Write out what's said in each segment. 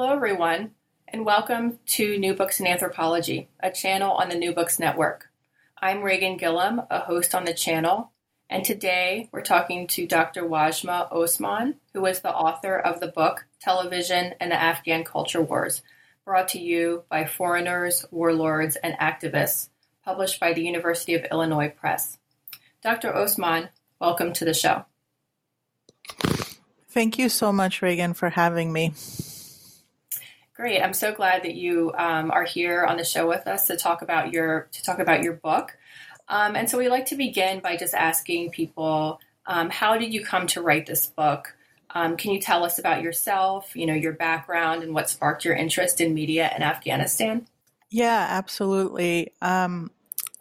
Hello, everyone, and welcome to New Books in Anthropology, a channel on the New Books Network. I'm Reighan Gillam, a host on the channel, and today we're talking to Dr. Wazhmah Osman, who is the author of the book Television and the Afghan Culture Wars, brought to you by Foreigners, Warlords, and Activists, published by the University of Illinois Press. Dr. Osman, welcome to the show. Thank you so much, Reighan, for having me. Great. I'm so glad that you um, are here on the show with us to talk about your to talk about your book. Um, and so we like to begin by just asking people, um, how did you come to write this book? Um, can you tell us about yourself, you know, your background, and what sparked your interest in media in Afghanistan? Yeah, absolutely. Um,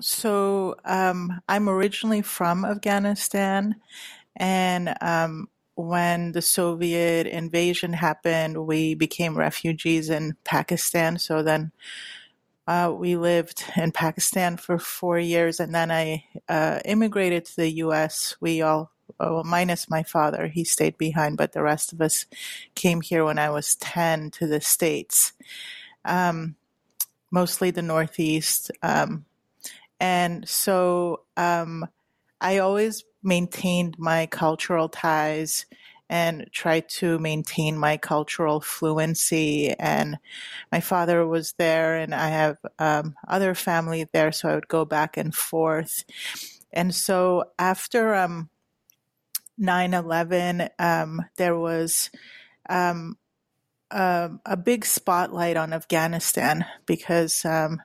so um, I'm originally from Afghanistan, and when the Soviet invasion happened, we became refugees in Pakistan. So then uh, we lived in Pakistan for four years, and then I uh, immigrated to the U.S. We all, well, minus my father, he stayed behind, but the rest of us came here when I was 10 to the States, um, mostly the Northeast. Um, and so um, I always maintained my cultural ties and tried to maintain my cultural fluency. And my father was there, and I have um, other family there, so I would go back and forth. And so after um, 9 11, um, there was um, a, a, big spotlight on Afghanistan because, um,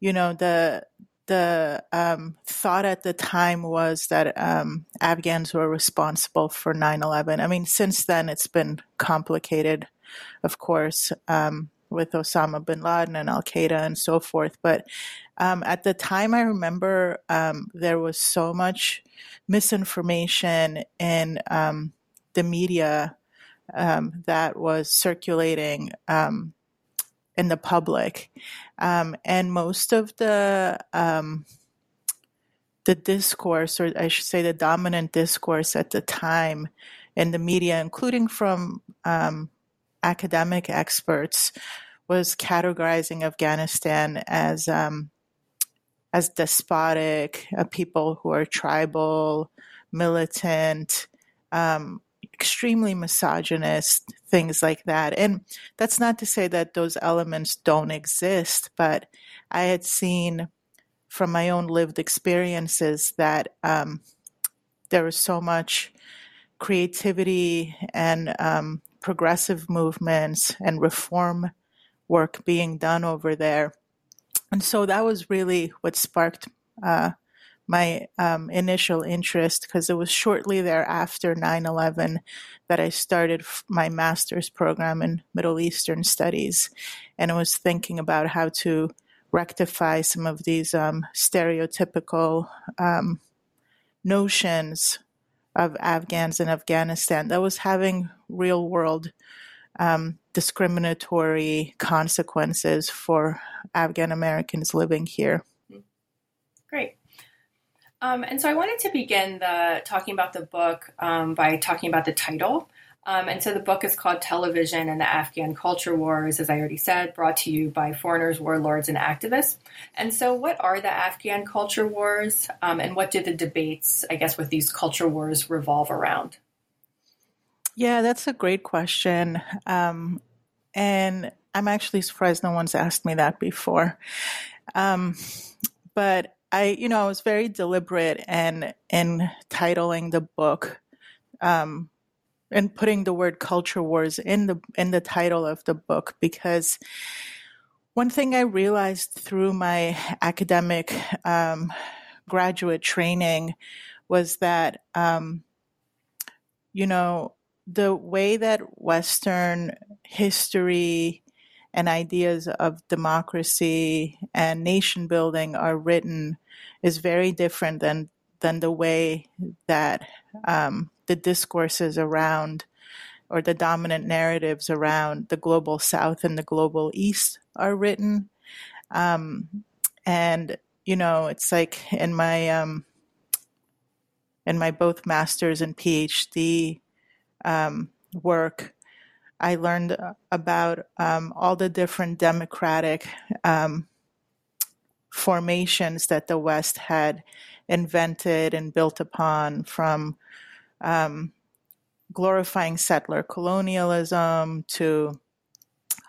you know, the the um, thought at the time was that um, Afghans were responsible for 9 11. I mean, since then it's been complicated, of course, um, with Osama bin Laden and Al Qaeda and so forth. But um, at the time, I remember um, there was so much misinformation in um, the media that was circulating in the public. Um, and most of the um, the discourse, or I should say, the dominant discourse at the time in the media, including from um, academic experts, was categorizing Afghanistan as um, as despotic, uh, people who are tribal, militant, um, extremely misogynist, things like that. And that's not to say that those elements don't exist, but I had seen from my own lived experiences that um, there was so much creativity and um, progressive movements and reform work being done over there. And so that was really what sparked uh, my um, initial interest because it was shortly thereafter 9 11 that I started my master's program in Middle Eastern Studies. And I was thinking about how to rectify some of these um, stereotypical um, notions of Afghans in Afghanistan that was having real world um, discriminatory consequences for Afghan Americans living here. Um, and so I wanted to begin the talking about the book um, by talking about the title. Um, and so the book is called Television and the Afghan Culture Wars, as I already said, brought to you by foreigners, warlords, and activists. And so, what are the Afghan culture wars, um, and what do the debates, I guess, with these culture wars revolve around? Yeah, that's a great question. Um, and I'm actually surprised no one's asked me that before. Um, but I, you know, I was very deliberate and in titling the book, um, and putting the word culture wars in the in the title of the book because one thing I realized through my academic um, graduate training was that um, you know the way that Western history and ideas of democracy and nation building are written is very different than than the way that um, the discourses around or the dominant narratives around the global south and the global east are written. Um, and you know it's like in my um, in my both master's and phd um, work I learned about um, all the different democratic um, formations that the West had invented and built upon from um, glorifying settler colonialism to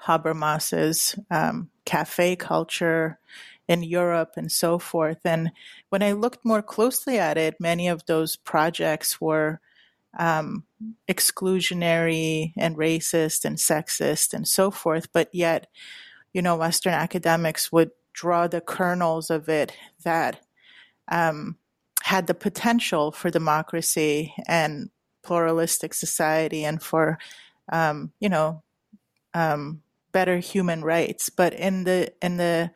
Habermas's um, cafe culture in Europe and so forth. And when I looked more closely at it, many of those projects were um, exclusionary and racist and sexist and so forth. But yet, you know, Western academics would draw the kernels of it that um, had the potential for democracy and pluralistic society and for, um, you know, um, better human rights. But in the in the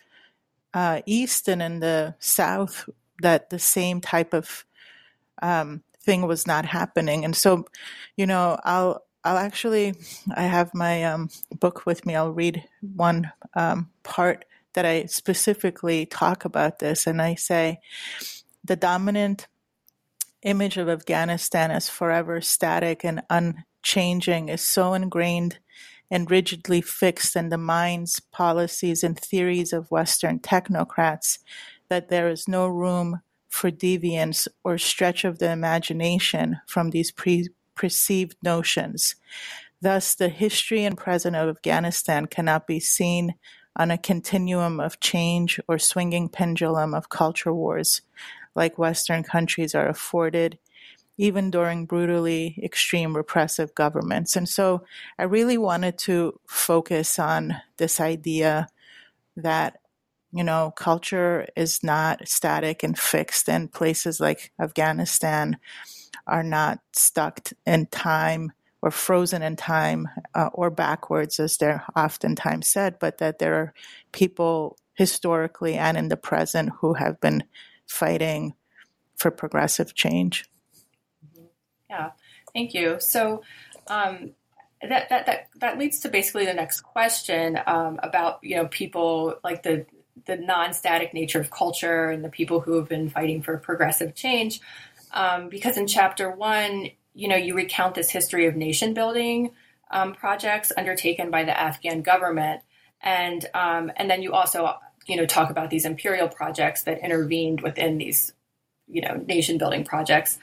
uh, East and in the South, that the same type of um, thing was not happening. And so, you know, I'll I'll actually I have my um, book with me. I'll read one um, part that I specifically talk about this, and I say the dominant image of Afghanistan as forever static and unchanging is so ingrained and rigidly fixed in the minds, policies, and theories of Western technocrats that there is no room for deviance or stretch of the imagination from these pre- perceived notions. Thus, the history and present of Afghanistan cannot be seen on a continuum of change or swinging pendulum of culture wars, like Western countries are afforded, even during brutally extreme repressive governments. And so I really wanted to focus on this idea that you know, culture is not static and fixed, and places like Afghanistan are not stuck in time or frozen in time uh, or backwards, as they're oftentimes said, but that there are people historically and in the present who have been fighting for progressive change. Yeah, thank you. So, um, that, that that that leads to basically the next question um, about you know people like the the non-static nature of culture and the people who have been fighting for progressive change. Um, because in chapter one, you know, you recount this history of nation building um, projects undertaken by the Afghan government, and um, and then you also you know talk about these imperial projects that intervened within these you know nation building projects.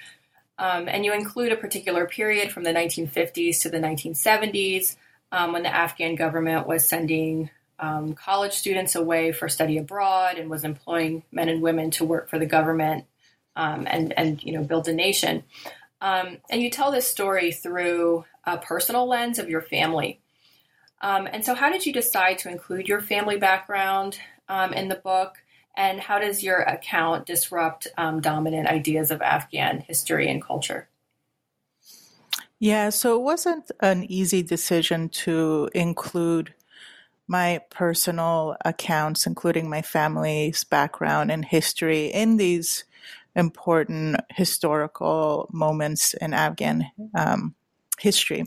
Um, and you include a particular period from the 1950s to the 1970s um, when the Afghan government was sending um, college students away for study abroad and was employing men and women to work for the government um, and and you know build a nation. Um, and you tell this story through a personal lens of your family. Um, and so, how did you decide to include your family background um, in the book? And how does your account disrupt um, dominant ideas of Afghan history and culture? Yeah, so it wasn't an easy decision to include my personal accounts, including my family's background and history in these important historical moments in Afghan um, history.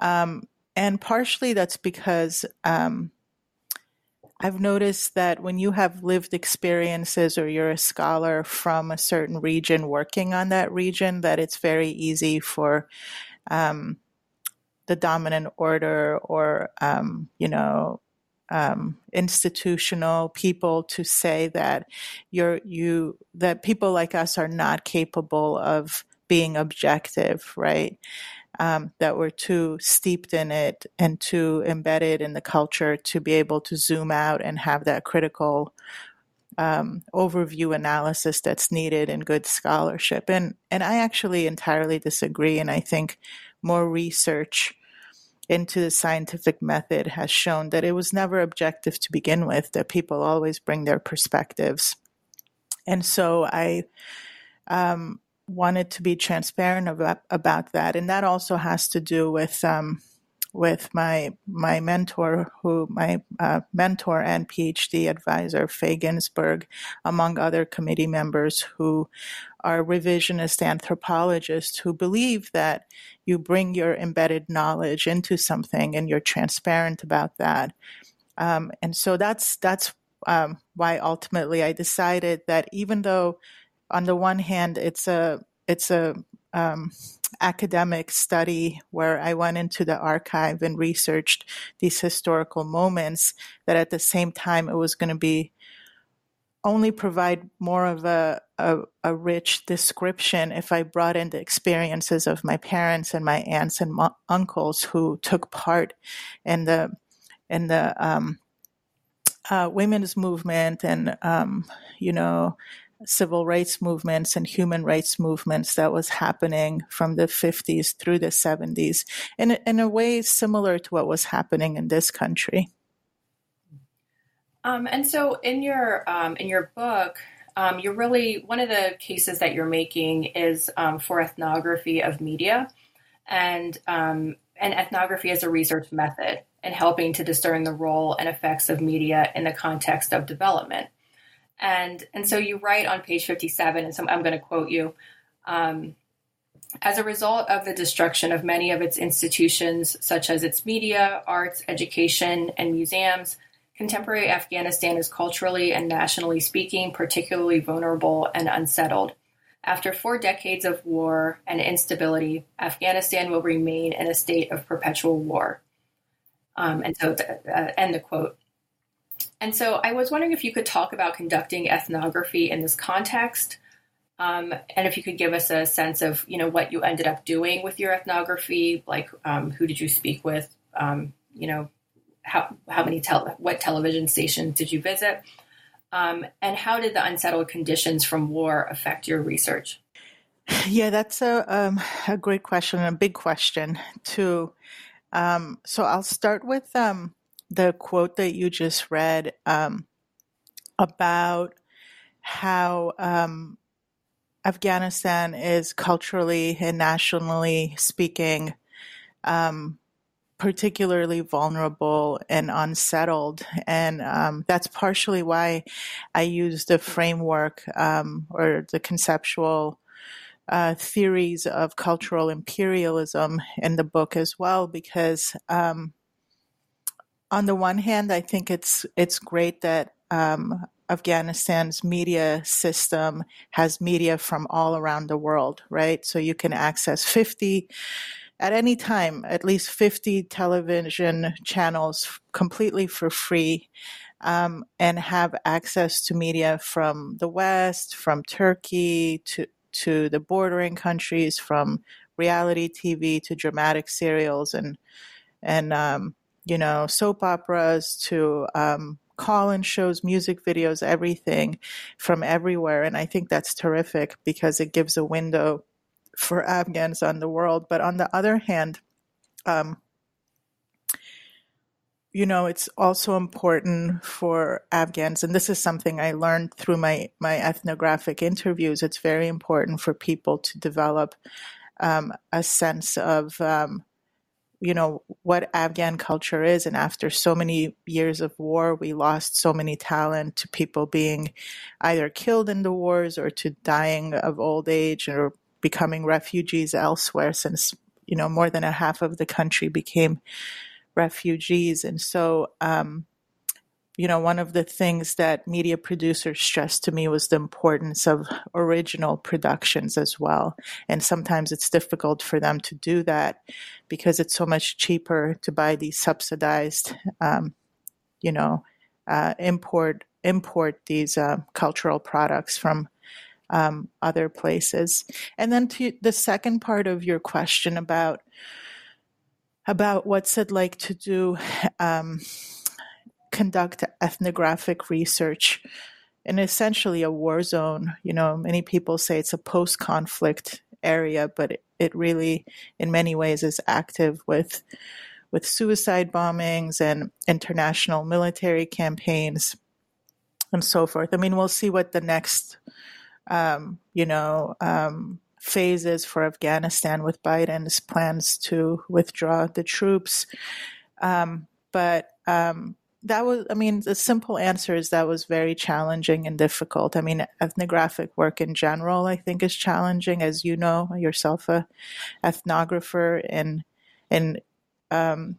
Um, and partially that's because um, I've noticed that when you have lived experiences or you're a scholar from a certain region working on that region, that it's very easy for um, the dominant order or, um, you know, um, institutional people to say that you're you that people like us are not capable of being objective, right? um, that were too steeped in it and too embedded in the culture to be able to zoom out and have that critical um, overview analysis that's needed in good scholarship. And and I actually entirely disagree. And I think more research into the scientific method has shown that it was never objective to begin with. That people always bring their perspectives, and so I. Um, wanted to be transparent about, about that and that also has to do with um, with my my mentor, who my uh, mentor and PhD advisor Faye Ginsburg, among other committee members who are revisionist anthropologists who believe that you bring your embedded knowledge into something and you're transparent about that. Um, and so that's that's um, why ultimately I decided that even though on the one hand it's a it's a um, academic study where I went into the archive and researched these historical moments, that at the same time it was going to be only provide more of a, a, a, rich description if I brought in the experiences of my parents and my aunts and mo- uncles who took part in the in the um, uh, women's movement and um, you know civil rights movements and human rights movements that was happening from the 50s through the 70s in, in a way similar to what was happening in this country. Um, and so in your um, in your book, um, you're really one of the cases that you're making is um, for ethnography of media, and um, and ethnography as a research method in helping to discern the role and effects of media in the context of development. And, and so you write on page 57, and so I'm going to quote you. Um, as a result of the destruction of many of its institutions, such as its media, arts, education, and museums, contemporary Afghanistan is culturally and nationally speaking particularly vulnerable and unsettled. After four decades of war and instability, Afghanistan will remain in a state of perpetual war. Um, and so, uh, end the quote. And so I was wondering if you could talk about conducting ethnography in this context. Um, and if you could give us a sense of, you know, what you ended up doing with your ethnography, like um, who did you speak with, um, you know, how how many tel- what television stations did you visit, um, and how did the unsettled conditions from war affect your research? Yeah, that's a um, a great question, a big question too. Um, so I'll start with the quote that you just read um, about how um, Afghanistan is culturally and nationally speaking um, particularly vulnerable and unsettled. And um, that's partially why I use the framework um, or the conceptual. Uh, theories of cultural imperialism in the book as well, because um, on the one hand, I think it's it's great that um, Afghanistan's media system has media from all around the world, right? So you can access 50 at any time, at least 50 television channels completely for free. Um, and have access to media from the West, from Turkey to to the bordering countries, from reality TV to dramatic serials and and um, you know, soap operas to um, call-in shows, music videos, everything from everywhere. And I think that's terrific because it gives a window for Afghans on the world. But on the other hand, um, you know, it's also important for Afghans, and this is something I learned through my, my ethnographic interviews. It's very important for people to develop um, a sense of um, you know what Afghan culture is, and after so many years of war, we lost so many talent to people being either killed in the wars or to dying of old age or becoming refugees elsewhere. Since you know more than a half of the country became refugees, and so um, you know, one of the things that media producers stressed to me was the importance of original productions as well. And sometimes it's difficult for them to do that because it's so much cheaper to buy these subsidized, um, you know, uh, import import these uh, cultural products from um, other places. And then to the second part of your question about about what's it like to do um, conduct ethnographic research in essentially a war zone. You know, many people say it's a post-conflict area, but it, it really, in many ways, is active with with suicide bombings and international military campaigns and so forth. I mean, we'll see what the next, um, you know, um, phase is for Afghanistan with Biden's plans to withdraw the troops. Um, but um, that was, I mean, the simple answer is that was very challenging and difficult. I mean, ethnographic work in general, I think, is challenging, as you know yourself, a ethnographer, and and um,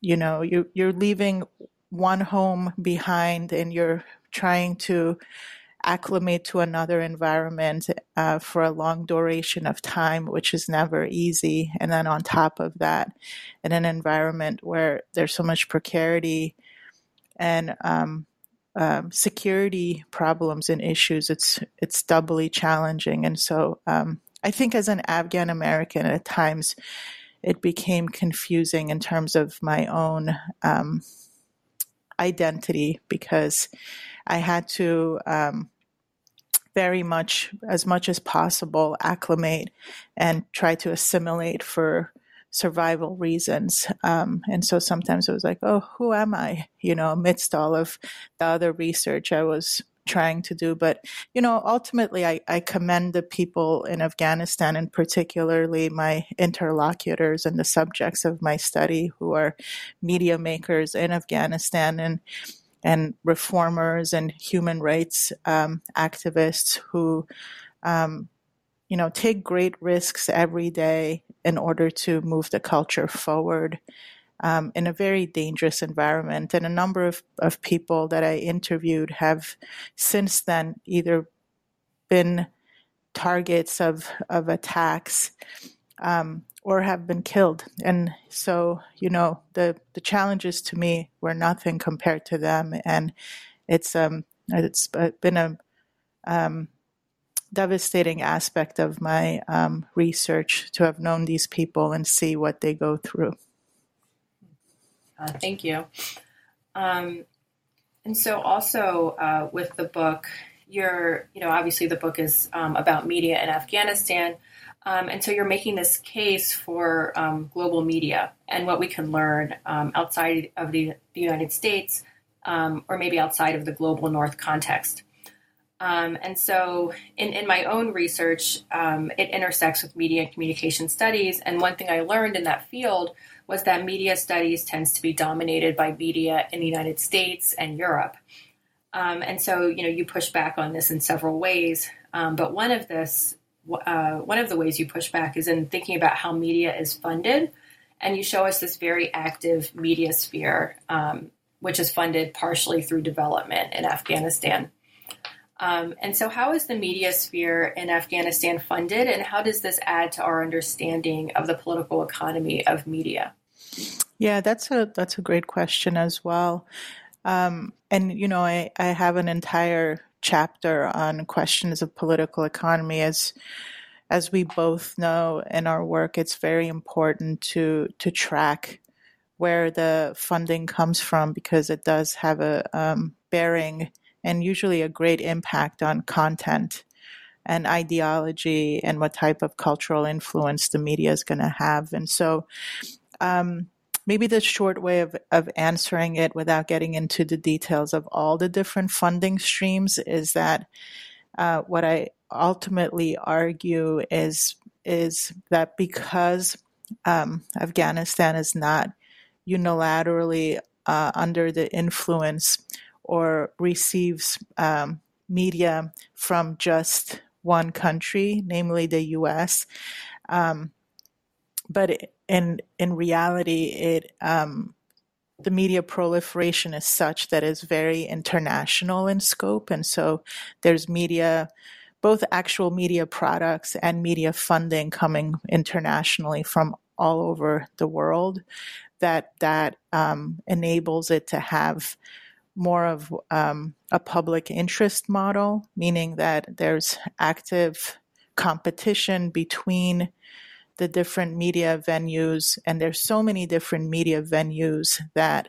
you know, you you're leaving one home behind, and you're trying to acclimate to another environment uh, for a long duration of time, which is never easy. And then on top of that, in an environment where there's so much precarity and um, um, security problems and issues, it's it's doubly challenging. And so, um, I think as an Afghan American, at times it became confusing in terms of my own um, identity because I had to um, very much, as much as possible, acclimate and try to assimilate for survival reasons. Um, and so sometimes it was like, oh, who am I? You know, amidst all of the other research I was trying to do. But, you know, ultimately, I, I commend the people in Afghanistan and particularly my interlocutors and the subjects of my study who are media makers in Afghanistan and and reformers and human rights um, activists who, um, you know, take great risks every day in order to move the culture forward um, in a very dangerous environment. And a number of, of people that I interviewed have since then either been targets of, of attacks um, or have been killed. And so, you know, the, the challenges to me were nothing compared to them. And it's, um, it's been a, um, devastating aspect of my um, research to have known these people and see what they go through. Uh, thank you. Um, and so, also uh, with the book, you're, you know, obviously the book is um, about media in Afghanistan. Um, and so you're making this case for um, global media and what we can learn um, outside of the, the United States um, or maybe outside of the global North context. Um, and so in, in my own research, um, it intersects with media and communication studies. And one thing I learned in that field was that media studies tends to be dominated by media in the United States and Europe. and so, you know, you push back on this in several ways. but one of this uh, one of the ways you push back is in thinking about how media is funded, and you show us this very active media sphere, um, which is funded partially through development in Afghanistan. Um, and so, how is the media sphere in Afghanistan funded, and how does this add to our understanding of the political economy of media? Yeah, that's a that's a great question as well. Um, and you know, I, I have an entire chapter on questions of political economy. As as we both know in our work it's very important to to track where the funding comes from because it does have a um, bearing and usually a great impact on content and ideology and what type of cultural influence the media is going to have. And so um, maybe the short way of, of answering it without getting into the details of all the different funding streams is that uh, what I ultimately argue is is that because um, Afghanistan is not unilaterally uh, under the influence or receives um, media from just one country, namely the U.S. Um, but in in reality, it um, the media proliferation is such that it's very international in scope, and so there's media, both actual media products and media funding coming internationally from all over the world. That that um, enables it to have more of um, a public interest model, meaning that there's active competition between the different media venues, and there's so many different media venues that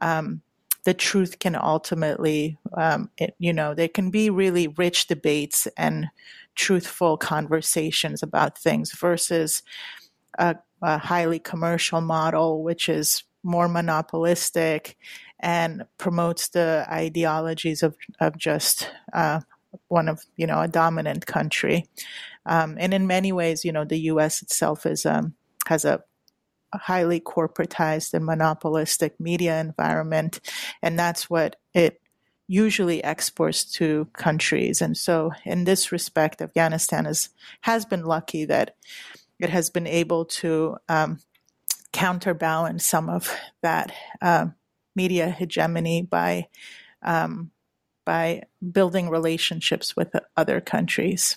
um, the truth can ultimately, um, it, you know, there can be really rich debates and truthful conversations about things versus a, a highly commercial model, which is more monopolistic and promotes the ideologies of, of just uh, one of you know a dominant country um, and in many ways you know the us itself is um, has a, highly corporatized and monopolistic media environment and that's what it usually exports to countries and so in this respect afghanistan is, has been lucky that it has been able to um, counterbalance some of that uh, media hegemony by um, by building relationships with other countries.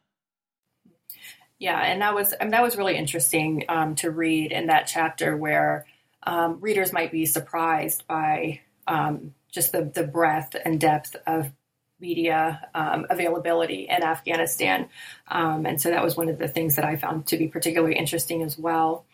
Yeah, and that was that was really interesting um, to read in that chapter where um, readers might be surprised by um, just the the breadth and depth of media um, availability in Afghanistan. Um, and so that was one of the things that I found to be particularly interesting as well.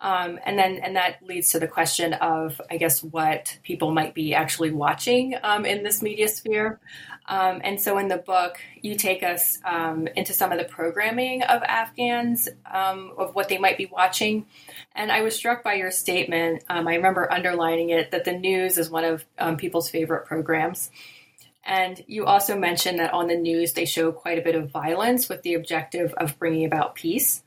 Um, and then, and that leads to the question of, I guess, what people might be actually watching um, in this media sphere. Um, and so, in the book, you take us um, into some of the programming of Afghans, um, of what they might be watching. And I was struck by your statement. Um, I remember underlining it that the news is one of people's favorite programs. And you also mentioned that on the news they show quite a bit of violence with the objective of bringing about peace.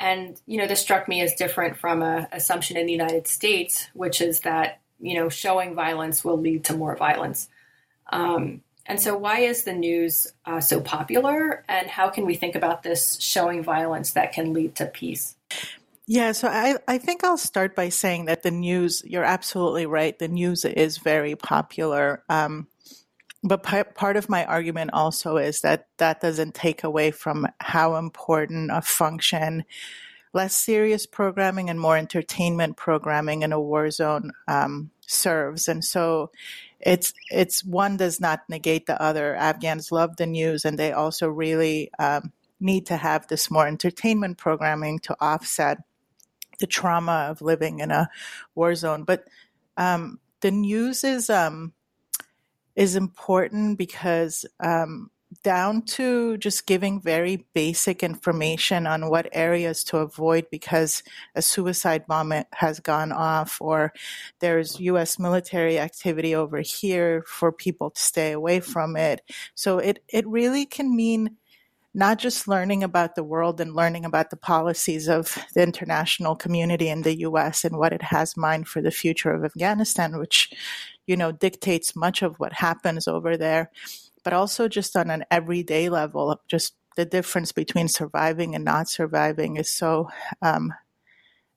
And, you know, this struck me as different from an assumption in the United States, which is that, you know, showing violence will lead to more violence. Um, and so, why is the news uh, so popular? And how can we think about this showing violence that can lead to peace? Yeah, so I, I think I'll start by saying that the news, you're absolutely right. The news is very popular. Um, but part of my argument also is that that doesn't take away from how important a function less serious programming and more entertainment programming in a war zone um, serves. And so it's it's one does not negate the other. Afghans love the news, and they also really um, need to have this more entertainment programming to offset the trauma of living in a war zone. But um, the news is um, is important because um, down to just giving very basic information on what areas to avoid because a suicide bomb has gone off or there's US military activity over here for people to stay away from it. So it, it really can mean not just learning about the world and learning about the policies of the international community in the US and what it has in mind for the future of Afghanistan, which you know, dictates much of what happens over there, but also just on an everyday level, just the difference between surviving and not surviving is so um,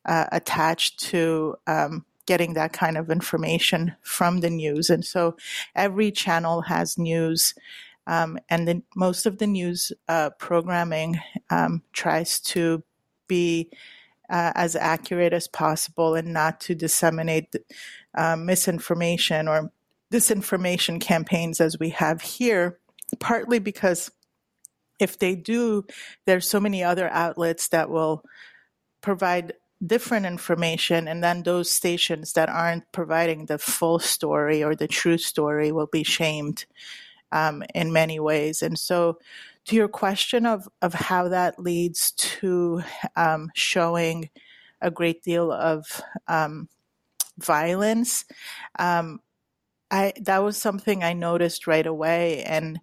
uh, attached to um, getting that kind of information from the news. And so every channel has news. Um, and most of the news uh, programming um, tries to be uh, as accurate as possible and not to disseminate uh, misinformation or disinformation campaigns as we have here, partly because if they do, there's so many other outlets that will provide different information and then those stations that aren't providing the full story or the true story will be shamed um, in many ways and so to your question of, of how that leads to um, showing a great deal of um, violence. Um, I that was something I noticed right away, and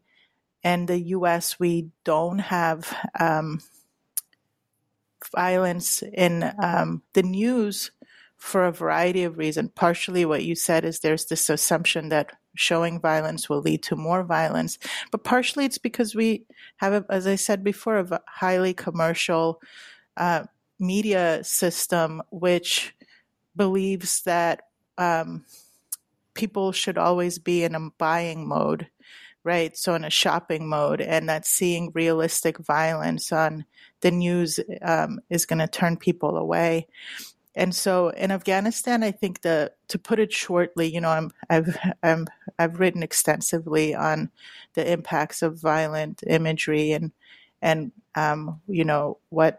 in the U.S. we don't have um, violence in um, the news for a variety of reasons. Partially, what you said is there's this assumption that showing violence will lead to more violence, but partially it's because we have, a, as I said before, a highly commercial uh, media system which believes that um, people should always be in a buying mode, right? So in a shopping mode, and that seeing realistic violence on the news um, is going to turn people away. And so in Afghanistan, I think the to put it shortly, you know, I'm, I've I'm, I've written extensively on the impacts of violent imagery and and um, you know what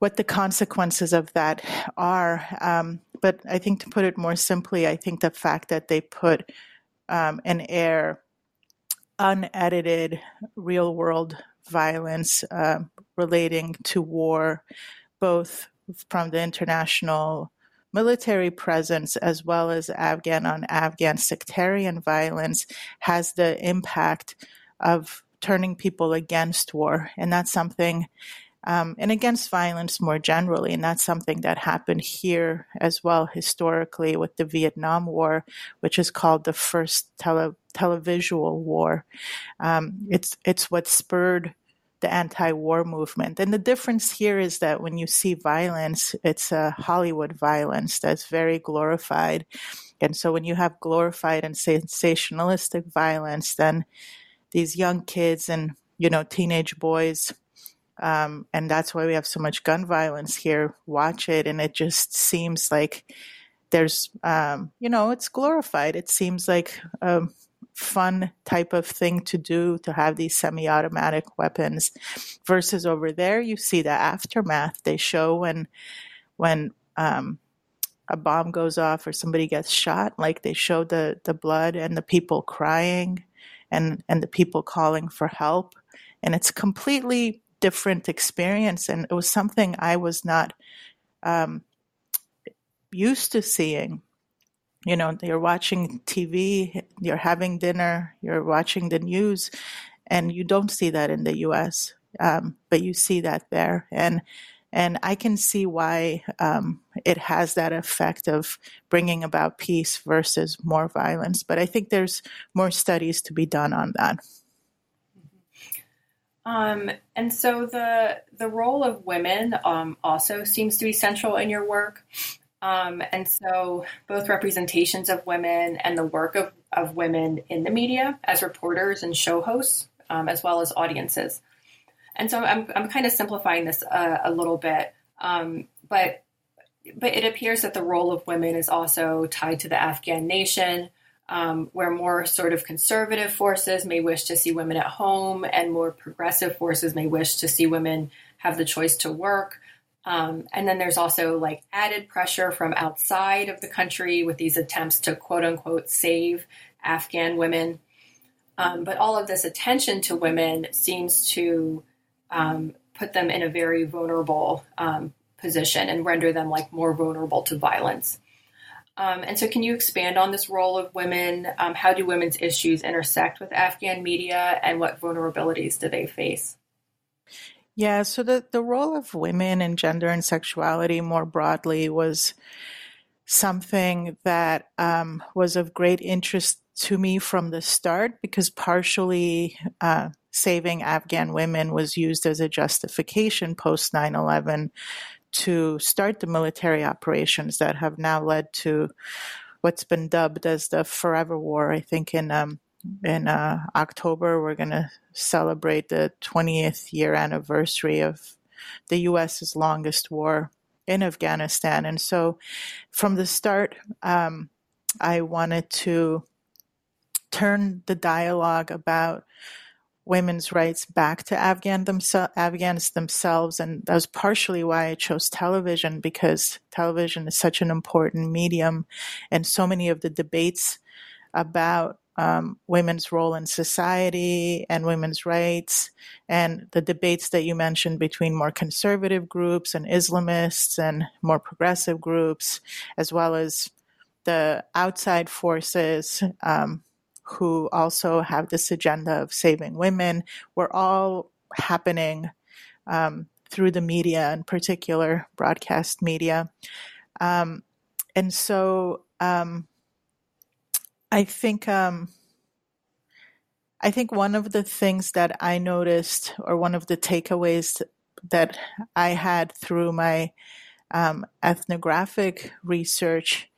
what the consequences of that are. Um, but I think to put it more simply, I think the fact that they put um, and air unedited real world violence uh, relating to war, both from the international military presence as well as Afghan on Afghan sectarian violence, has the impact of turning people against war. And that's something um, and against violence more generally. And that's something that happened here as well historically with the Vietnam War, which is called the first tele- televisual war. Um, it's it's what spurred the anti-war movement. And the difference here is that when you see violence, it's a Hollywood violence that's very glorified. And so when you have glorified and sensationalistic violence, then these young kids and you know teenage boys um, and that's why we have so much gun violence here. Watch it, and it just seems like there's, um, you know, it's glorified. It seems like a fun type of thing to do to have these semi-automatic weapons. Versus over there, you see the aftermath. They show when when um, a bomb goes off or somebody gets shot. Like they show the the blood and the people crying, and and the people calling for help, and it's completely different experience, and it was something I was not um, used to seeing. You know, you're watching TV, you're having dinner, you're watching the news, and you don't see that in the U.S., um, but you see that there, and and I can see why um, it has that effect of bringing about peace versus more violence. But I think there's more studies to be done on that. Um, and so the the role of women um, also seems to be central in your work. Um, and so both representations of women and the work of, of women in the media as reporters and show hosts, um, as well as audiences. And so I'm, I'm kind of simplifying this uh, a little bit, um, but but it appears that the role of women is also tied to the Afghan nation, um, where more sort of conservative forces may wish to see women at home, and more progressive forces may wish to see women have the choice to work. Um, and then there's also like added pressure from outside of the country with these attempts to quote unquote save Afghan women. Um, but all of this attention to women seems to um, put them in a very vulnerable um, position and render them like more vulnerable to violence. Um, and so, can you expand on this role of women? Um, how do women's issues intersect with Afghan media, and what vulnerabilities do they face? Yeah, so the, the role of women and gender and sexuality more broadly was something that um, was of great interest to me from the start because partially uh, saving Afghan women was used as a justification post 9 11 to start the military operations that have now led to what's been dubbed as the Forever War. I think in um, in uh, October we're going to celebrate the 20th year anniversary of the U.S.'s longest war in Afghanistan, and so from the start, um, I wanted to turn the dialogue about women's rights back to Afghan themse- Afghans themselves. And that was partially why I chose television because television is such an important medium. And so many of the debates about um, women's role in society and women's rights, and the debates that you mentioned between more conservative groups and Islamists and more progressive groups, as well as the outside forces um, who also have this agenda of saving women were all happening um, through the media, in particular broadcast media. Um, and so um, I think um, I think one of the things that I noticed, or one of the takeaways that I had through my um, ethnographic research,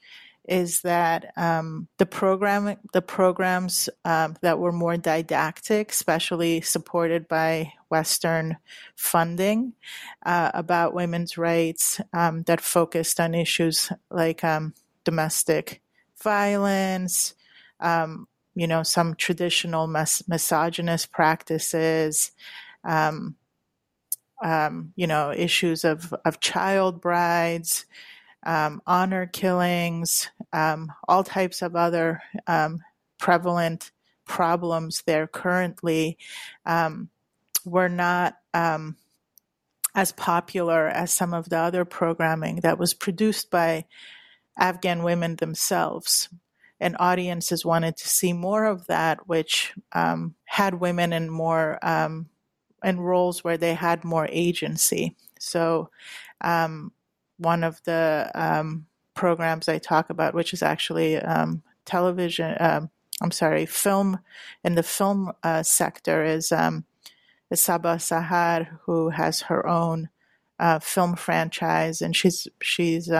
is that um, the program, the programs um, that were more didactic, especially supported by Western funding uh, about women's rights, um, that focused on issues like um, domestic violence, um, you know, some traditional mis- misogynist practices, you know, issues of, of child brides, um, honor killings, um, all types of other um, prevalent problems there currently um, were not as popular as some of the other programming that was produced by Afghan women themselves and audiences wanted to see more of that, which um, had women in more um, in roles where they had more agency. So, um, one of the um, programs I talk about, which is actually um, television, um, I'm sorry, film in the film uh, sector, is um, Saba Sahar, who has her own uh, film franchise, and she's she's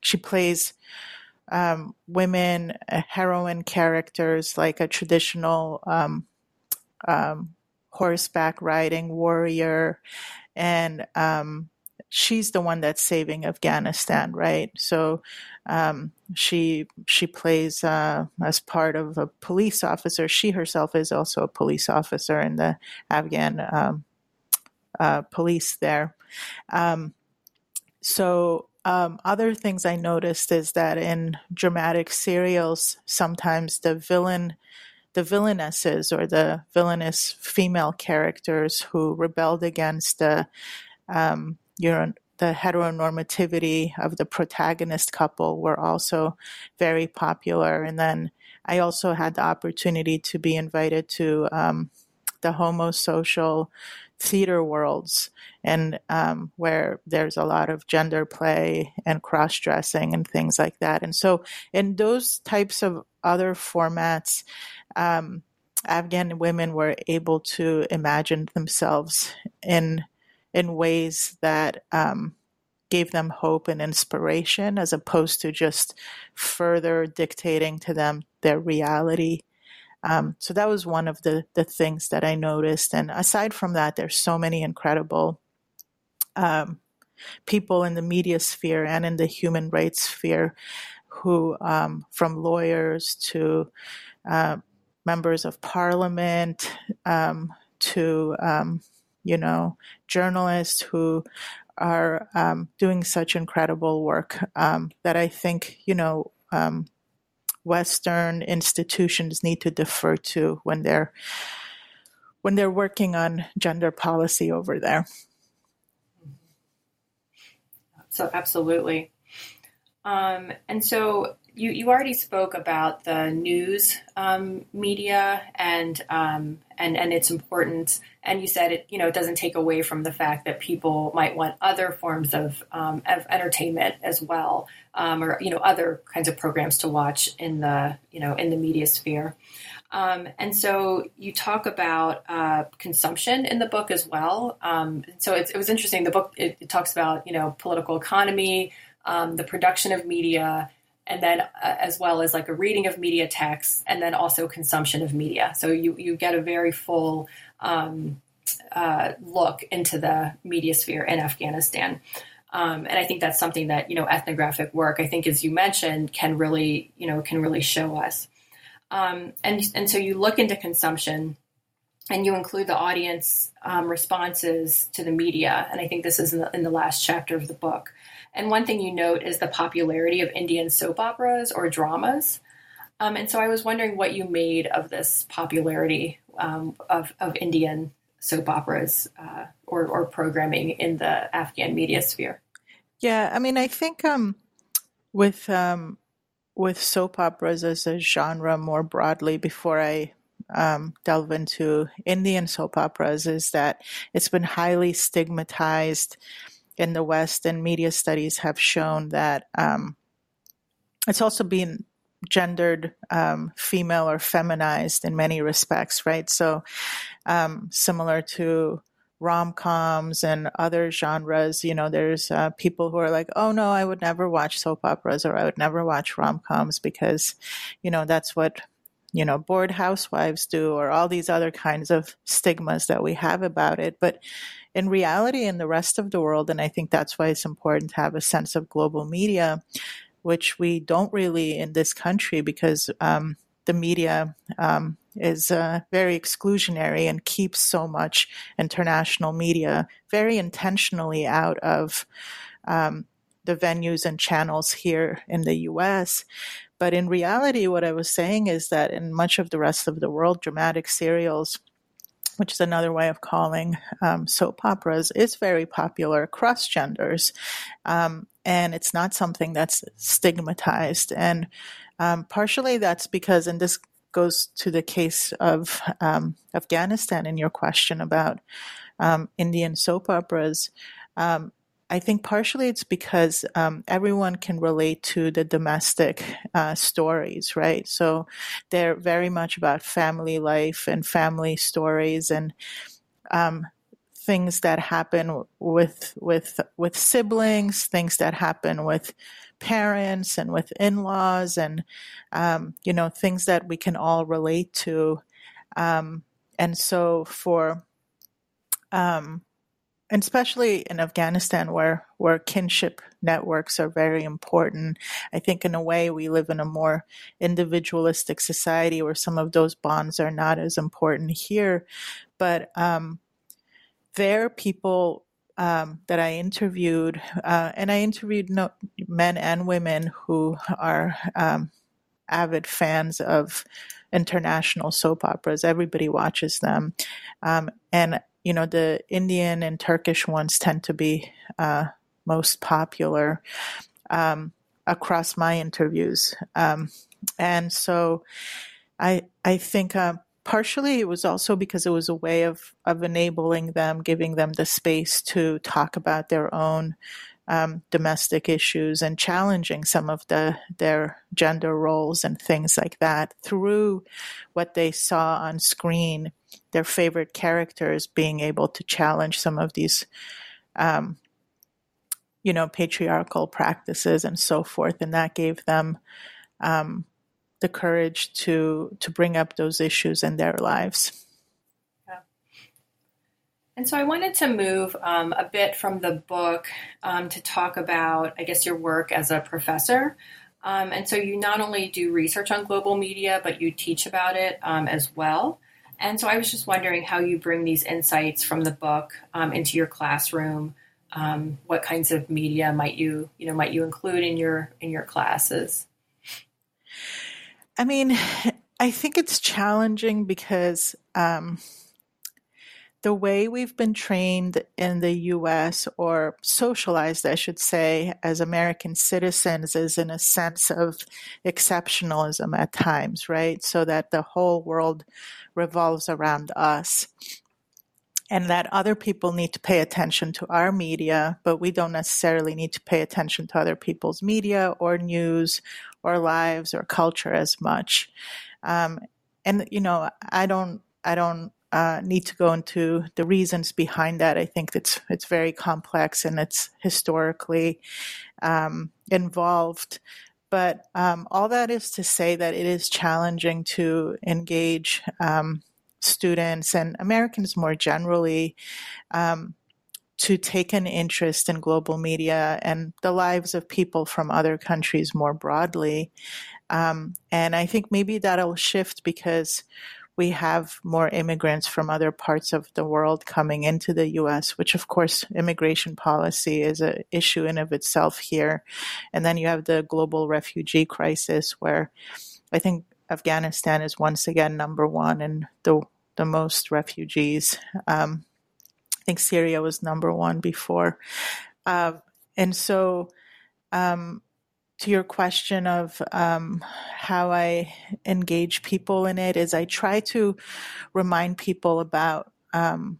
she plays um, women uh, heroine characters like a traditional um, um, horseback riding warrior, and um, she's the one that's saving Afghanistan, right? So um, she she plays uh, as part of a police officer. She herself is also a police officer in the Afghan um, uh, police there. so um, other things I noticed is that in dramatic serials, sometimes the villain, the villainesses or the villainous female characters who rebelled against the, um, you know, the heteronormativity of the protagonist couple were also very popular. And then I also had the opportunity to be invited to um, the homosocial theater worlds and um, where there's a lot of gender play and cross dressing and things like that. And so, in those types of other formats, um, Afghan women were able to imagine themselves in in ways that um, gave them hope and inspiration, as opposed to just further dictating to them their reality um, so that was one of the the things that I noticed. And aside from that, there's so many incredible um, people in the media sphere and in the human rights sphere who, um, from lawyers to uh, members of parliament um, to um, you know journalists who are um, doing such incredible work that I think you know um, Western institutions need to defer to when they're when they're working on gender policy over there. So absolutely. Um, and so you, you already spoke about the news um, media and um, and and its importance, and you said it you know it doesn't take away from the fact that people might want other forms of, um, of entertainment as well, um, or you know other kinds of programs to watch in the you know in the media sphere. Um, and so you talk about uh, consumption in the book as well. Um, so it was interesting. The book it, it, talks about you know political economy, the production of media and then uh, as well as like a reading of media texts and then also consumption of media. So you you get a very full um, uh, look into the media sphere in afghanistan. Um, and i think that's something that you know ethnographic work i think as you mentioned can really you know can really show us. Um, and and so you look into consumption and you include the audience um, responses to the media. And i think this is in the, in the last chapter of the book and one thing you note is the popularity of Indian soap operas or dramas. Um, and so I was wondering what you made of this popularity um, of, of Indian soap operas uh, or, or programming in the Afghan media sphere. Yeah, I mean, I think um, with um, with soap operas as a genre more broadly, before I um, delve into Indian soap operas, is that it's been highly stigmatized in the West, and media studies have shown that um, it's also been gendered um, female or feminized in many respects, right? So, um, similar to rom coms and other genres, you know, there's uh, people who are like, oh no, I would never watch soap operas or I would never watch rom coms because, you know, that's what, you know, bored housewives do or all these other kinds of stigmas that we have about it. But in reality, in the rest of the world, and I think that's why it's important to have a sense of global media, which we don't really in this country because um, the media um, is uh, very exclusionary and keeps so much international media very intentionally out of um, the venues and channels here in the US. But in reality, what I was saying is that in much of the rest of the world, dramatic serials which is another way of calling um, soap operas, is very popular across genders. Um, and it's not something that's stigmatized. And um, partially that's because, and this goes to the case of um, Afghanistan in your question about um, Indian soap operas. Um, I think partially it's because um, everyone can relate to the domestic uh, stories, right? So they're very much about family life and family stories and um, things that happen with with with siblings, things that happen with parents and with in-laws, and um, you know things that we can all relate to. Um, and so for um, and especially in Afghanistan, where where kinship networks are very important. I think, in a way, we live in a more individualistic society where some of those bonds are not as important here. But um, there, people um, that I interviewed, uh, and I interviewed no, men and women who are um, avid fans of international soap operas. Everybody watches them, um, and you know, the Indian and Turkish ones tend to be uh, most popular um, across my interviews. Um, and so I, I think uh, partially it was also because it was a way of, of enabling them, giving them the space to talk about their own um, domestic issues and challenging some of the their gender roles and things like that through what they saw on screen their favorite characters being able to challenge some of these um, you know patriarchal practices and so forth and that gave them um, the courage to to bring up those issues in their lives yeah. and so I wanted to move um, a bit from the book um, to talk about, I guess, your work as a professor. Um, and so you not only do research on global media, but you teach about it um, as well. And so I was just wondering how you bring these insights from the book um, into your classroom. Um, what kinds of media might you, you know, might you include in your in your classes? I mean, I think it's challenging because um, the way we've been trained in the US or socialized, I should say, as American citizens is in a sense of exceptionalism at times, right? So that the whole world revolves around us. And that other people need to pay attention to our media, but we don't necessarily need to pay attention to other people's media or news or lives or culture as much. Um, and you know, I don't, I don't uh, need to go into the reasons behind that. I think it's it's very complex and it's historically um, involved. But um, all that is to say that it is challenging to engage um, students and Americans more generally um, to take an interest in global media and the lives of people from other countries more broadly. Um, and I think maybe that'll shift because we have more immigrants from other parts of the world coming into the U.S., which of course immigration policy is an issue in of itself here. And then you have the global refugee crisis where I think Afghanistan is once again number one in the, the most refugees. Um, I think Syria was number one before. Uh, and so, um, to your question of um, how I engage people in it is I try to remind people about um,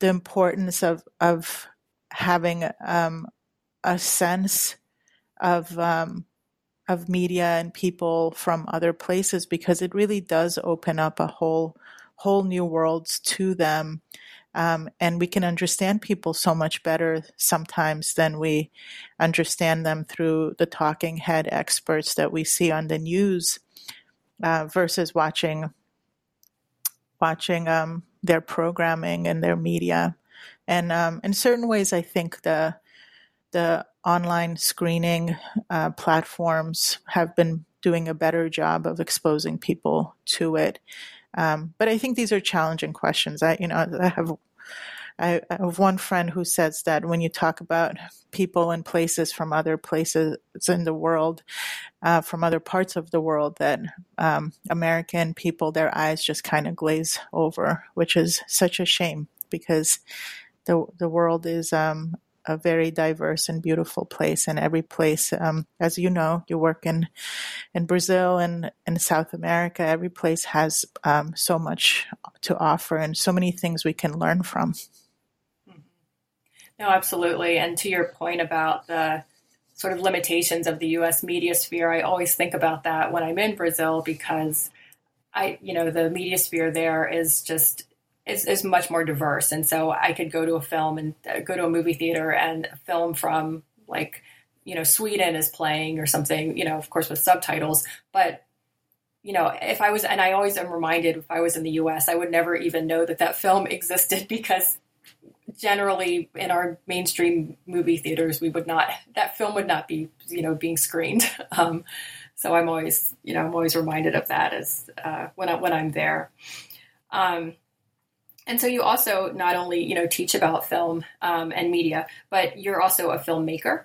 the importance of of having um, a sense of um, of media and people from other places because it really does open up a whole whole new worlds to them. Um, and we can understand people so much better sometimes than we understand them through the talking head experts that we see on the news uh, versus watching watching um, their programming and their media. And um, in certain ways, I think the the online screening uh, platforms have been doing a better job of exposing people to it. Um, but I think these are challenging questions. I, you know, I have I have one friend who says that when you talk about people and places from other places in the world, uh, from other parts of the world, that um, American people, their eyes just kind of glaze over, which is such a shame because the the world is um, a very diverse and beautiful place. And every place, um, as you know, you work in in Brazil and in South America. Every place has um, so much to offer and so many things we can learn from. No, absolutely. And to your point about the sort of limitations of the U.S. media sphere, I always think about that when I'm in Brazil because I, you know, the media sphere there is just is, is much more diverse. And so I could go to a film and uh, go to a movie theater and a film from like, you know, Sweden is playing or something, you know, of course with subtitles. But, you know, if I was, and I always am reminded if I was in the US, I would never even know that that film existed because generally in our mainstream movie theaters, we would not, that film would not be, you know, being screened. Um, so I'm always, you know, I'm always reminded of that as uh, when I, when I'm there. Um, and so you also not only you know teach about film um, and media, but you're also a filmmaker,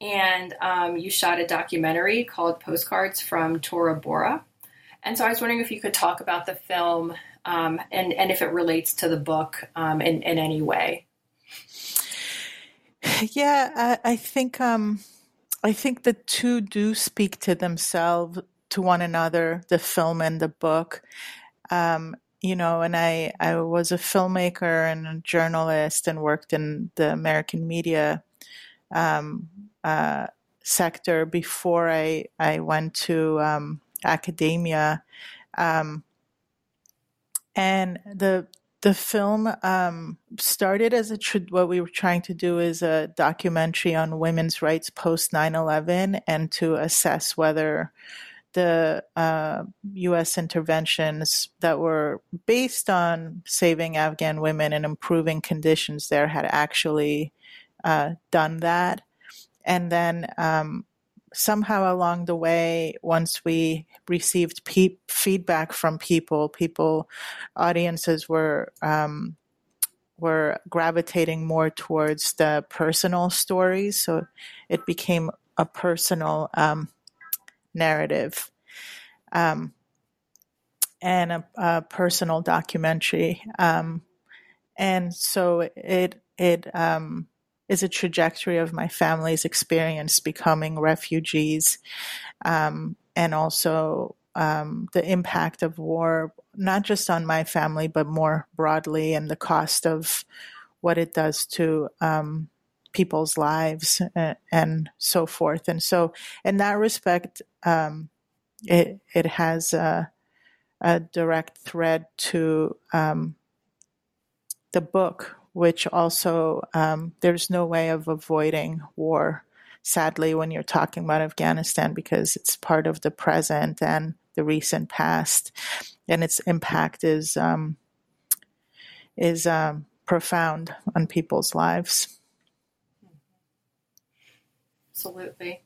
and um, you shot a documentary called Postcards from Tora Bora. And so I was wondering if you could talk about the film um, and and if it relates to the book um, in in any way. Yeah, I, I think um, I think the two do speak to themselves to one another, the film and the book. Um, you know, and I, I was a filmmaker and a journalist and worked in the American media um, uh, sector before I, I went to um, academia. Um, and the the film um, started as a what we were trying to do is a documentary on women's rights post 9-11 and to assess whether the uh, U.S. interventions that were based on saving Afghan women and improving conditions there had actually uh, done that. And then um, somehow along the way, once we received pe- feedback from people, people, audiences were um, were gravitating more towards the personal stories. So it became a personal um, narrative um, and a, a, personal documentary. Um, and so it it um, is a trajectory of my family's experience becoming refugees, um, and also um, the impact of war, not just on my family, but more broadly, and the cost of what it does to um, people's lives and, and, so forth. And so, in that respect, um, it it has a, a direct thread to um, the book, which also um, there's no way of avoiding war. Sadly, when you're talking about Afghanistan, because it's part of the present and the recent past, and its impact is um, is um, profound on people's lives. Absolutely.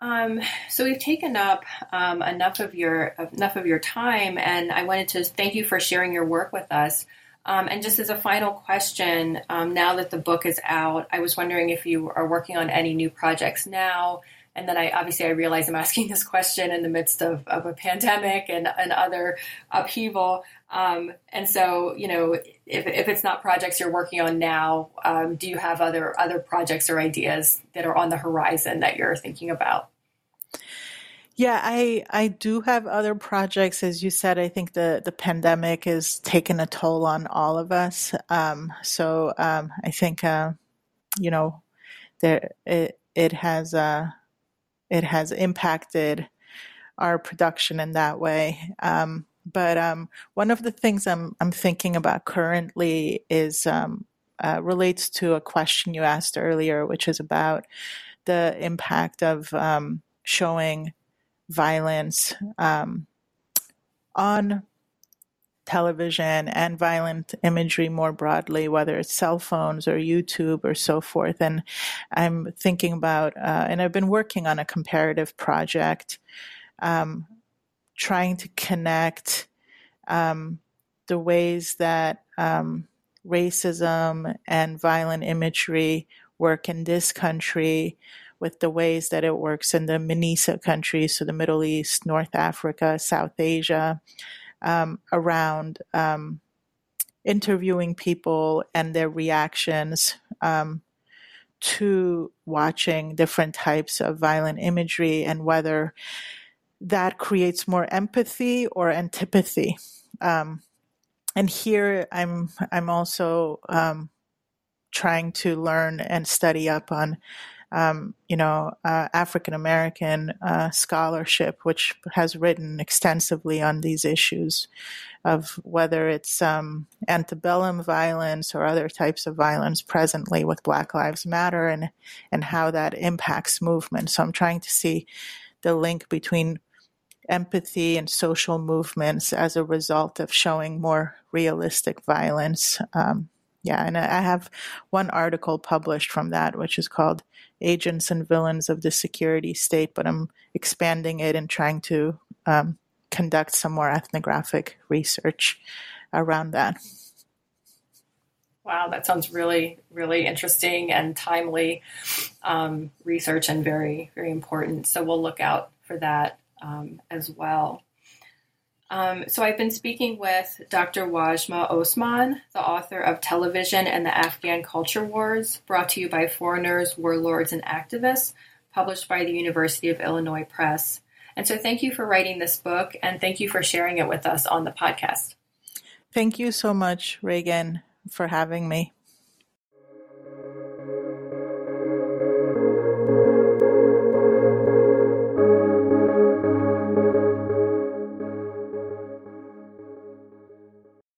Um, so we've taken up um, enough of your enough of your time, and I wanted to thank you for sharing your work with us. Um, and just as a final question, um, now that the book is out, I was wondering if you are working on any new projects now. And then I obviously I realize I'm asking this question in the midst of, of a pandemic and, and other upheaval. Um, and so, you know, if, if it's not projects you're working on now, um, do you have other other projects or ideas that are on the horizon that you're thinking about? Yeah, I I do have other projects. As you said, I think the the pandemic has taken a toll on all of us. Um, so um, I think uh, you know there it it has uh, it has impacted our production in that way. Um, but um, one of the things I'm I'm thinking about currently is um, uh, relates to a question you asked earlier, which is about the impact of um, showing violence um, on television and violent imagery more broadly, whether it's cell phones or YouTube or so forth. And I'm thinking about, uh, and I've been working on a comparative project, um, trying to connect um, the ways that um, racism and violent imagery work in this country with the ways that it works in the MENASA countries, so the Middle East, North Africa, South Asia, um, around um, interviewing people and their reactions um, to watching different types of violent imagery and whether that creates more empathy or antipathy. Um, and here I'm I'm also um, trying to learn and study up on um, you know, uh, African American uh, scholarship, which has written extensively on these issues of whether it's um, antebellum violence or other types of violence presently with Black Lives Matter and and how that impacts movement. So I'm trying to see the link between empathy and social movements as a result of showing more realistic violence. Um, yeah, and I have one article published from that, which is called Agents and Villains of the Security State, but I'm expanding it and trying to um, conduct some more ethnographic research around that. Wow, that sounds really, really interesting and timely um, research and very, very important. So we'll look out for that um, as well. Um, so I've been speaking with Dr. Wazhmah Osman, the author of Television and the Afghan Culture Wars, brought to you by Foreigners, Warlords, and Activists, published by the University of Illinois Press. And so thank you for writing this book and thank you for sharing it with us on the podcast. Thank you so much, Reighan, for having me.